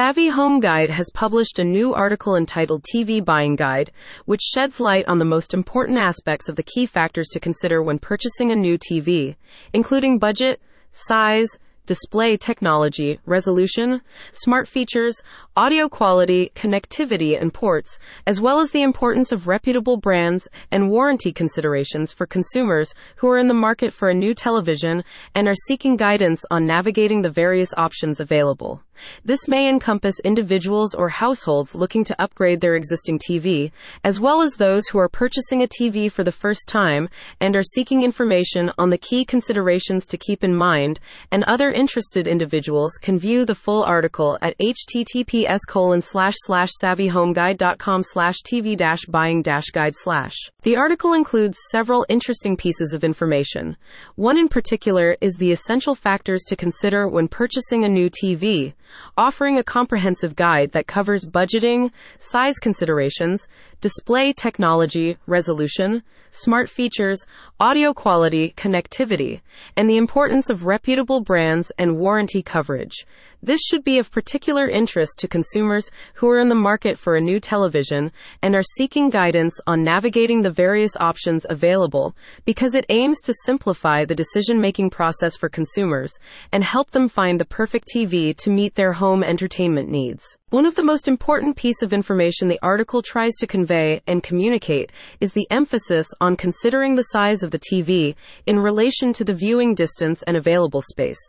Savvy Home Guide has published a new article entitled TV Buying Guide, which sheds light on the most important aspects of the key factors to consider when purchasing a new TV, including budget, size, display technology, resolution, smart features, audio quality, connectivity, and ports, as well as the importance of reputable brands and warranty considerations for consumers who are in the market for a new television and are seeking guidance on navigating the various options available. This may encompass individuals or households looking to upgrade their existing TV, as well as those who are purchasing a TV for the first time and are seeking information on the key considerations to keep in mind, and other interested individuals can view the full article at https colon slash slash savvyhomeguide.com slash tv dash buying dash guide slash. The article includes several interesting pieces of information. One in particular is the essential factors to consider when purchasing a new TV offering a comprehensive guide that covers budgeting, size considerations, display technology, resolution, smart features, audio quality, connectivity, and the importance of reputable brands and warranty coverage. This should be of particular interest to consumers who are in the market for a new television and are seeking guidance on navigating the various options available because it aims to simplify the decision making process for consumers and help them find the perfect TV to meet their home entertainment needs. One of the most important piece of information the article tries to convey and communicate is the emphasis on considering the size of the TV in relation to the viewing distance and available space,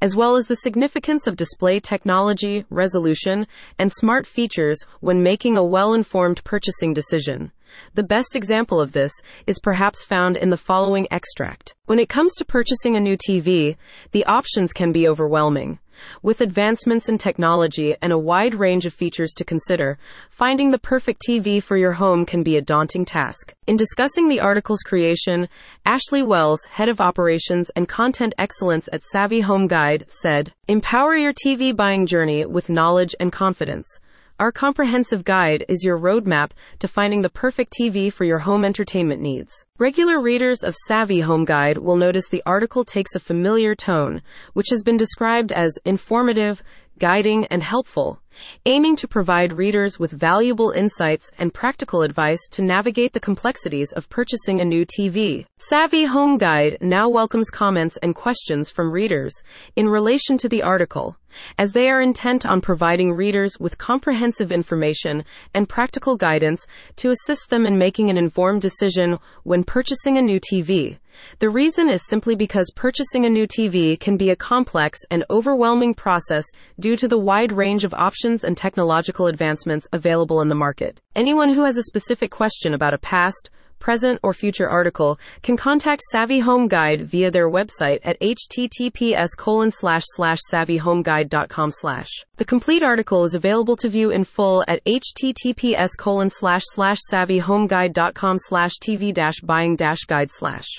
as well as the significance of display technology, resolution, and smart features when making a well-informed purchasing decision. The best example of this is perhaps found in the following extract. When it comes to purchasing a new TV, the options can be overwhelming. With advancements in technology and a wide range of features to consider, finding the perfect TV for your home can be a daunting task. In discussing the article's creation, Ashley Wells, head of operations and content excellence at Savvy Home Guide, said, Empower your TV buying journey with knowledge and confidence. Our comprehensive guide is your roadmap to finding the perfect TV for your home entertainment needs. Regular readers of Savvy Home Guide will notice the article takes a familiar tone, which has been described as informative, guiding, and helpful, aiming to provide readers with valuable insights and practical advice to navigate the complexities of purchasing a new TV. Savvy Home Guide now welcomes comments and questions from readers in relation to the article, as they are intent on providing readers with comprehensive information and practical guidance to assist them in making an informed decision when purchasing a new TV. The reason is simply because purchasing a new TV can be a complex and overwhelming process due to the wide range of options and technological advancements available in the market. Anyone who has a specific question about a past, present, or future article can contact Savvy Home Guide via their website at https colon slash slash savvyhomeguide.com slash. The complete article is available to view in full at https colon slash slash savvyhomeguide.com slash tv dash buying dash guide slash.